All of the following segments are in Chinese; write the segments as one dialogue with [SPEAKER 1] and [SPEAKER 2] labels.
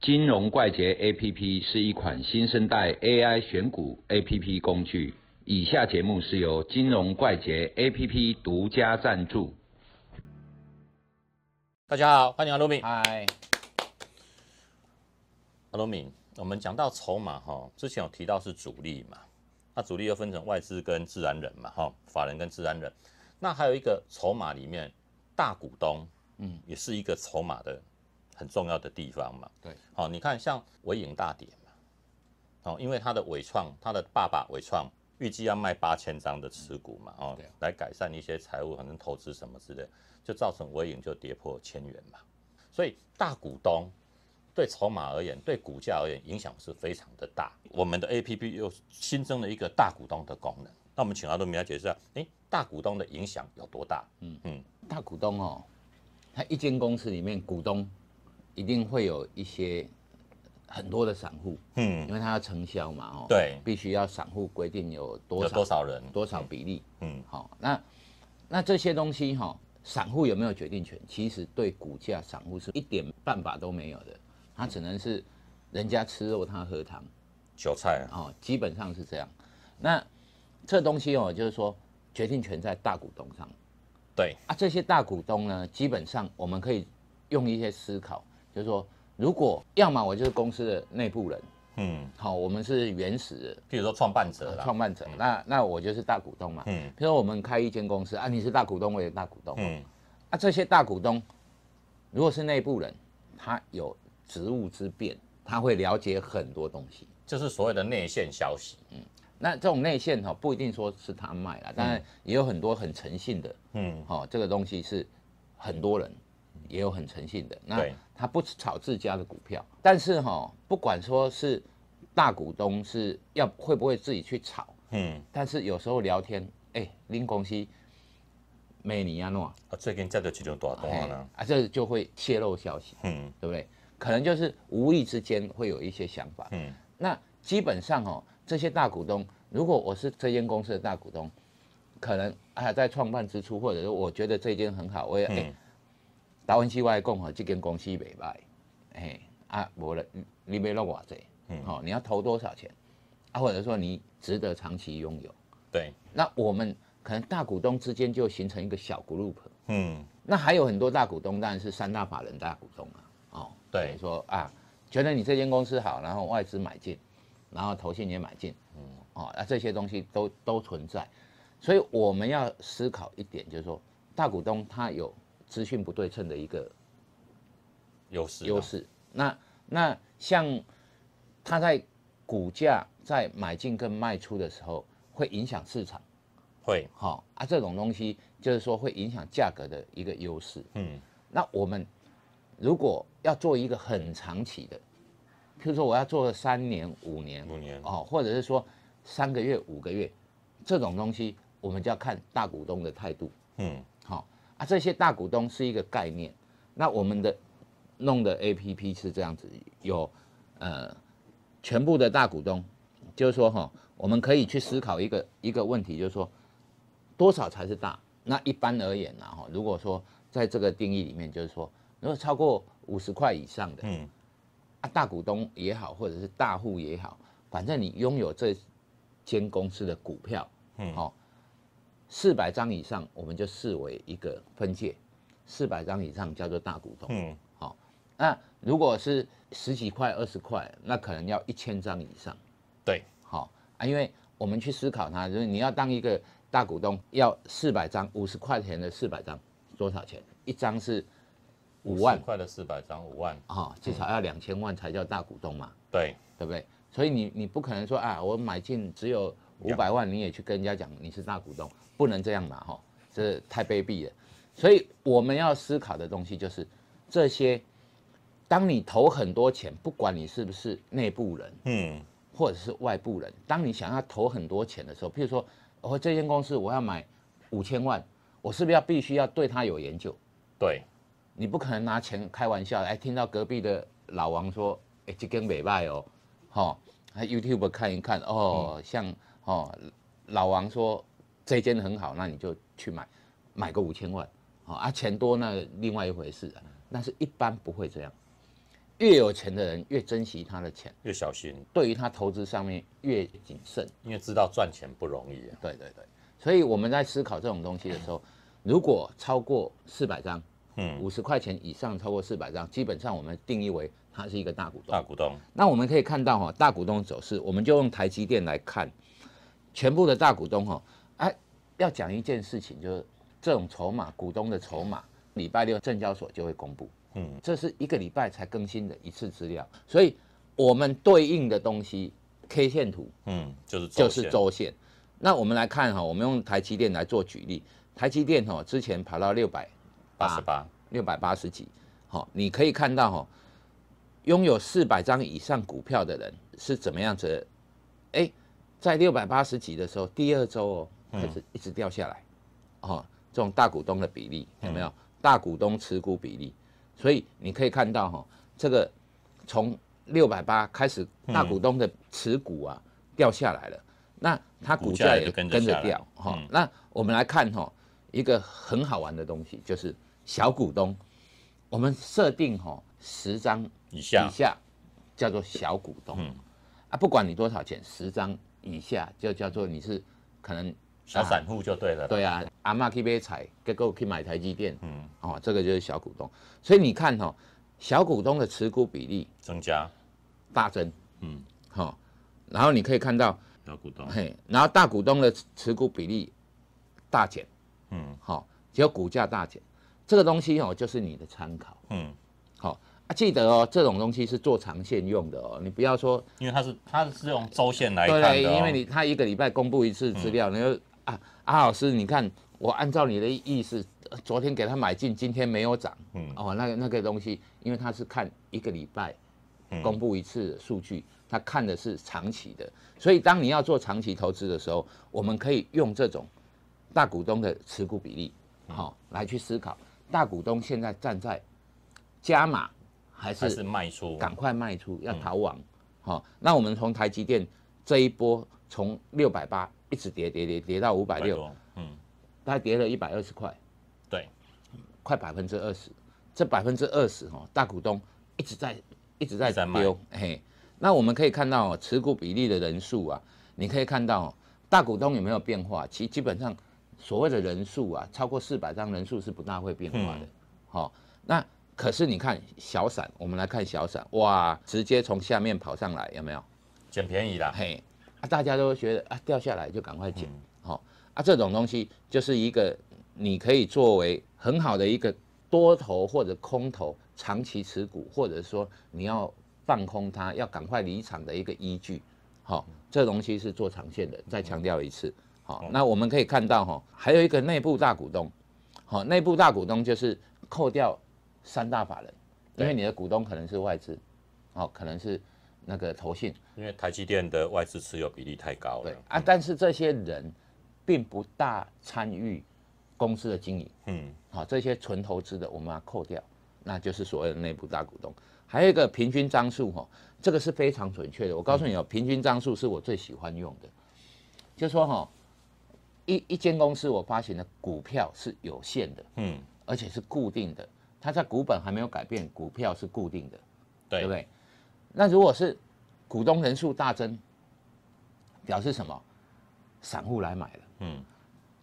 [SPEAKER 1] 金融怪杰 APP 是一款新生代 AI 选股 APP 工具。以下节目是由金融怪杰 APP 独家赞助。
[SPEAKER 2] 大家好，欢迎阿罗敏。
[SPEAKER 3] 嗨，
[SPEAKER 2] 阿罗敏，我们讲到筹码哈，之前有提到是主力嘛，那主力又分成外资跟自然人嘛，哈，法人跟自然人。那还有一个筹码里面，大股东，嗯，也是一个筹码的很重要的地方嘛。
[SPEAKER 3] 对，
[SPEAKER 2] 好，你看像伟影大跌嘛，哦，因为他的伟创，他的爸爸伟创预计要卖八千张的持股嘛，哦，来改善一些财务，可能投资什么之类，就造成伟影就跌破千元嘛。所以大股东对筹码而言，对股价而言影响是非常的大。我们的 A P P 又新增了一个大股东的功能，那我们请阿多米来解释一下，诶，大股东的影响有多大？
[SPEAKER 3] 嗯嗯，大股东哦，他一间公司里面股东一定会有一些很多的散户，嗯，因为他要承销嘛，哦，
[SPEAKER 2] 对，
[SPEAKER 3] 必须要散户规定有多
[SPEAKER 2] 有
[SPEAKER 3] 少
[SPEAKER 2] 多少人？
[SPEAKER 3] 多少比例，
[SPEAKER 2] 嗯，
[SPEAKER 3] 好，那那这些东西哈、散户有没有决定权？其实对股价，散户是一点办法都没有的，他只能是人家吃肉，他喝汤，
[SPEAKER 2] 韭菜啊，
[SPEAKER 3] 哦，基本上是这样。那这东西哦，就是说决定权在大股东上。
[SPEAKER 2] 对，
[SPEAKER 3] 啊。这些大股东呢，基本上我们可以用一些思考，就是说，如果要么我就是公司的内部人，
[SPEAKER 2] 嗯，
[SPEAKER 3] 好，我们是原始的
[SPEAKER 2] 譬如说创办者啦，
[SPEAKER 3] 创办者，那那我就是大股东嘛。
[SPEAKER 2] 嗯。
[SPEAKER 3] 譬如说我们开一间公司啊，你是大股东，我也是大股东，
[SPEAKER 2] 嗯，
[SPEAKER 3] 啊，这些大股东如果是内部人，他有职务之便，他会了解很多东西。
[SPEAKER 2] 就是所谓的内线消息，嗯。
[SPEAKER 3] 那这种内线哈、不一定说是他卖了，当然也有很多很诚信的，
[SPEAKER 2] 嗯，
[SPEAKER 3] 哦，这个东西是很多人也有很诚信的。那他不炒自家的股票，但是哈、不管说是大股东是要会不会自己去炒，
[SPEAKER 2] 嗯，
[SPEAKER 3] 但是有时候聊天，哎、林公司美尼亚诺，
[SPEAKER 2] 啊，最近这个几种大单
[SPEAKER 3] 哎
[SPEAKER 2] 呢，
[SPEAKER 3] 啊，这就会泄露消息，
[SPEAKER 2] 嗯
[SPEAKER 3] 对不对？可能就是无意之间会有一些想法。
[SPEAKER 2] 嗯，
[SPEAKER 3] 那基本上哦，这些大股东，如果我是这间公司的大股东，可能啊在创办之初，或者是我觉得这间很好，我也哎
[SPEAKER 2] 嗯，
[SPEAKER 3] 达文西外共和这间公司没卖，哎啊，无了你没落我这，嗯，好、你要投多少钱？啊？或者说你值得长期拥有？
[SPEAKER 2] 对，
[SPEAKER 3] 那我们可能大股东之间就形成一个小 group，
[SPEAKER 2] 嗯，
[SPEAKER 3] 那还有很多大股东，当然是三大法人大股东啊，哦，
[SPEAKER 2] 对。
[SPEAKER 3] 说啊，觉得你这间公司好，然后外资买进，然后投信也买进，嗯，哦，那、这些东西都都存在，所以我们要思考一点，就是说大股东他有资讯不对称的一个
[SPEAKER 2] 优势，
[SPEAKER 3] 优，势，那那像它在股价在买进跟卖出的时候，会影响市场，
[SPEAKER 2] 会，
[SPEAKER 3] 好、啊，这种东西就是说会影响价格的一个优势，
[SPEAKER 2] 嗯，
[SPEAKER 3] 那我们如果要做一个很长期的，譬如说我要做个三年、五年、
[SPEAKER 2] 五年
[SPEAKER 3] 哦，或者是说三个月、五个月，这种东西我们就要看大股东的态度。
[SPEAKER 2] 嗯，
[SPEAKER 3] 好、啊，这些大股东是一个概念。那我们的弄的 A P P 是这样子，有呃全部的大股东，就是说哈、我们可以去思考一个一个问题，就是说多少才是大？那一般而言呢，哈，如果说在这个定义里面，就是说如果超过五十块以上的，
[SPEAKER 2] 嗯，
[SPEAKER 3] 啊，大股东也好，或者是大户也好，反正你拥有这间公司的股票，
[SPEAKER 2] 嗯
[SPEAKER 3] 好、四百张以上，我们就视为一个分界，四百张以上叫做大股东。
[SPEAKER 2] 嗯，
[SPEAKER 3] 好、那如果是十几块、二十块，那可能要一千张以上。
[SPEAKER 2] 对，
[SPEAKER 3] 好、啊，因为我们去思考它，就是你要当一个大股东，要四百张，五十块钱的四百张，多少钱？一张是五万
[SPEAKER 2] 10块的四百张，五万，
[SPEAKER 3] 啊、至少要两千万才叫大股东嘛。
[SPEAKER 2] 对，
[SPEAKER 3] 对不对？所以你你不可能说啊，我买进只有五百万，你也去跟人家讲你是大股东，不能这样嘛，哈，这太卑鄙了。所以我们要思考的东西就是这些，当你投很多钱，不管你是不是内部人
[SPEAKER 2] 嗯，
[SPEAKER 3] 或者是外部人，当你想要投很多钱的时候，譬如说，哦这间公司我要买五千万，我是不是要必须要对它有研究？
[SPEAKER 2] 对，
[SPEAKER 3] 你不可能拿钱开玩笑，哎，听到隔壁的老王说，哎，这根美败哦，哈、还 YouTube 看一看，哦，像哦，老王说这间很好，那你就去买，买个五千万，好、啊，钱多那另外一回事。啊，但是一般不会这样，越有钱的人越珍惜他的钱，
[SPEAKER 2] 越小心，
[SPEAKER 3] 对于他投资上面越谨慎。
[SPEAKER 2] 因为知道赚钱不容易啊。
[SPEAKER 3] 对对对，所以我们在思考这种东西的时候，如果超过四百张，
[SPEAKER 2] 嗯，
[SPEAKER 3] 五十块钱以上超过四百张，基本上我们定义为它是一个大股东。
[SPEAKER 2] 大股东，
[SPEAKER 3] 那我们可以看到哈，大股东走势，我们就用台积电来看，全部的大股东哈，哎，要讲一件事情，就是这种筹码，股东的筹码，礼拜六证交所就会公布，
[SPEAKER 2] 嗯，
[SPEAKER 3] 这是一个礼拜才更新的一次资料，所以我们对应的东西 K 线图
[SPEAKER 2] 嗯，就是
[SPEAKER 3] 就是周线。那我们来看哈，我们用台积电来做举例，台积电哈之前跑到六百
[SPEAKER 2] 八十八，
[SPEAKER 3] 六百八十几，好，你可以看到哈，拥有四百张以上股票的人是怎么样子？哎，在六百八十几的时候，第二周哦开始一直掉下来，哦，这种大股东的比例有没有？大股东持股比例，所以你可以看到哈，这个从六百八开始，大股东的持股啊掉下来了，那它股价也跟着掉哈。那我们来看哈，一个很好玩的东西就是小股东，我们设定哈十张
[SPEAKER 2] 以下。
[SPEAKER 3] 以下叫做小股东，
[SPEAKER 2] 嗯。
[SPEAKER 3] 啊，不管你多少钱，十张以下就叫做你是可能
[SPEAKER 2] 小散户就对了。
[SPEAKER 3] 对啊，阿妈去买菜，结果去买台积电，
[SPEAKER 2] 嗯，
[SPEAKER 3] 哦，这个就是小股东。所以你看哦，小股东的持股比例
[SPEAKER 2] 增加，
[SPEAKER 3] 大增，
[SPEAKER 2] 嗯，
[SPEAKER 3] 好、然后你可以看到，
[SPEAKER 2] 小股东，
[SPEAKER 3] 嘿，然后大股东的持股比例大减，
[SPEAKER 2] 嗯。
[SPEAKER 3] 好、只有股价大减，这个东西哦就是你的参考，
[SPEAKER 2] 嗯，
[SPEAKER 3] 好、啊，记得哦，这种东西是做长线用的哦，你不要说
[SPEAKER 2] 因为它是它是用周线来看的哦，
[SPEAKER 3] 因为你它一个礼拜公布一次资料，你就啊阿老师，你看我按照你的意思，呃昨天给他买进，今天没有涨，
[SPEAKER 2] 嗯。
[SPEAKER 3] 哦，那个那个东西，因为他是看一个礼拜
[SPEAKER 2] 嗯。
[SPEAKER 3] 公布一次的数据，他看的是长期的，所以当你要做长期投资的时候，我们可以用这种大股东的持股比例，
[SPEAKER 2] 嗯。
[SPEAKER 3] 好、来去思考，大股东现在站在加码还
[SPEAKER 2] 还是
[SPEAKER 3] 是
[SPEAKER 2] 卖出，
[SPEAKER 3] 赶快卖出，要
[SPEAKER 2] 嗯
[SPEAKER 3] 逃亡。好、那我们从台积电这一波从六百八一直跌跌跌跌到五百六，
[SPEAKER 2] 嗯，
[SPEAKER 3] 大概跌了一百二十块，
[SPEAKER 2] 对，
[SPEAKER 3] 快百分之二十。这百分之二十哈，大股东一直在一直在丢，嘿。那我们可以看到、哦、持股比例的人数啊，你可以看到、哦、大股东有没有变化？其基本上所谓的人数啊，超过四百张人数是不大会变化的。
[SPEAKER 2] 嗯
[SPEAKER 3] 好、那可是你看小散，我们来看小散，哇，直接从下面跑上来，有没有？
[SPEAKER 2] 捡便宜啦，
[SPEAKER 3] 嘿，啊，大家都觉得啊掉下来就赶快捡，
[SPEAKER 2] 嗯
[SPEAKER 3] 好、啊，这种东西就是一个你可以作为很好的一个多头或者空头长期持股，或者说你要放空它，要赶快离场的一个依据。好、这东西是做长线的，再强调一次。好、那我们可以看到哈、还有一个内部大股东，好、内部大股东就是扣掉三大法人，因为你的股东可能是外资，哦，可能是那个投信。
[SPEAKER 2] 因为台积电的外资持有比例太高了，
[SPEAKER 3] 对啊，但是这些人并不大参与公司的经营，
[SPEAKER 2] 嗯，
[SPEAKER 3] 好、这些纯投资的我们要扣掉，那就是所谓的内部大股东。还有一个平均张数哈，这个是非常准确的。我告诉你哦，平均张数是我最喜欢用的，就是说哈，一一间公司我发行的股票是有限的，
[SPEAKER 2] 嗯，
[SPEAKER 3] 而且是固定的，它在股本还没有改变，股票是固定的。
[SPEAKER 2] 对
[SPEAKER 3] 对不对？那如果是股东人数大增，表示什么？散户来买了，
[SPEAKER 2] 嗯，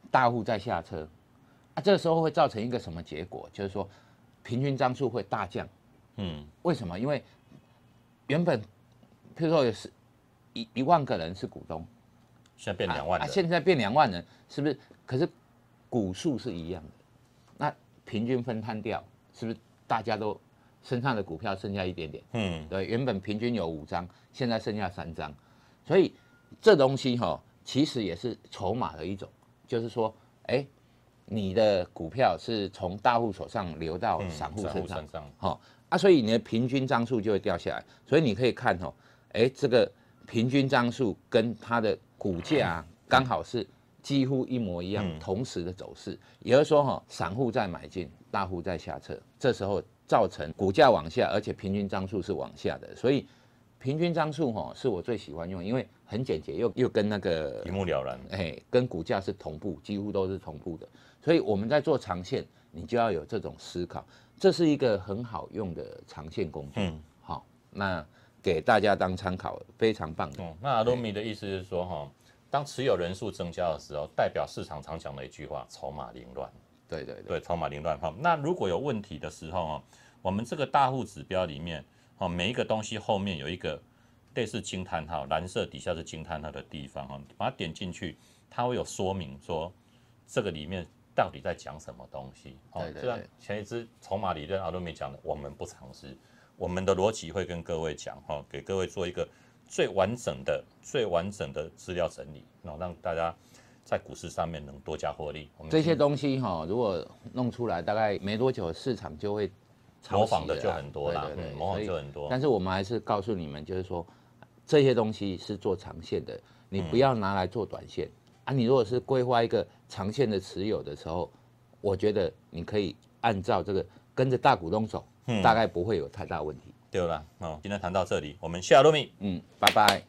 [SPEAKER 3] 大户在下车，啊，这个时候会造成一个什么结果？就是说，平均张数会大降。
[SPEAKER 2] 嗯，
[SPEAKER 3] 为什么？因为原本，譬如说有十一一万个人是股东，
[SPEAKER 2] 现在变两万
[SPEAKER 3] 啊，
[SPEAKER 2] 人，
[SPEAKER 3] 现在变两万人，是不是？可是股数是一样的，那平均分摊掉，是不是大家都身上的股票剩下一点点？
[SPEAKER 2] 嗯，
[SPEAKER 3] 对，原本平均有五张，现在剩下三张，所以这东西哈、其实也是筹码的一种，就是说，哎，你的股票是从大户手上流到
[SPEAKER 2] 嗯
[SPEAKER 3] 散户身上。
[SPEAKER 2] 散户身，上，
[SPEAKER 3] 好、啊，所以你的平均张数就会掉下来，所以你可以看哦，哎，这个平均张数跟它的股价啊刚好是几乎一模一样，
[SPEAKER 2] 嗯。
[SPEAKER 3] 同时的走势，也就是说哈、散户在买进，大户在下撤，这时候造成股价往下，而且平均张数是往下的，所以平均张数哈、是我最喜欢用，因为很简洁，又又跟那个
[SPEAKER 2] 一目了然，
[SPEAKER 3] 哎，跟股价是同步，几乎都是同步的。所以我们在做长线，你就要有这种思考，这是一个很好用的长线工具。
[SPEAKER 2] 嗯，
[SPEAKER 3] 好、那给大家当参考，非常棒的。
[SPEAKER 2] 嗯，那阿罗米的意思是说哈，当持有人数增加的时候，代表市场常讲的一句话，筹码凌乱。
[SPEAKER 3] 对对对，
[SPEAKER 2] 对，筹码凌乱哈。那如果有问题的时候哦，我们这个大户指标里面哦，每一个东西后面有一个类似惊叹号，蓝色底下是惊叹号的地方哈，把它点进去，它会有说明说这个里面到底在讲什么东西。
[SPEAKER 3] 对对
[SPEAKER 2] 就像
[SPEAKER 3] 对
[SPEAKER 2] 前一支筹码理论阿都没讲的，我们不尝试，我们的逻辑会跟各位讲哈，给各位做一个最完整的、最完整的资料整理，然后让大家在股市上面能多加获利。我们
[SPEAKER 3] 这些东西哈，如果弄出来，大概没多久市场就会
[SPEAKER 2] 模仿的就很多啦模仿就很多
[SPEAKER 3] 但是我们还是告诉你们，就是说这些东西是做长线的，你不要拿来做短线、啊。你如果是规划一个长线的持有的时候，我觉得你可以按照这个跟着大股东走，
[SPEAKER 2] 嗯
[SPEAKER 3] 大概不会有太大问题。
[SPEAKER 2] 对了，哦，今天谈到这里，我们下路米。
[SPEAKER 3] 嗯，拜拜。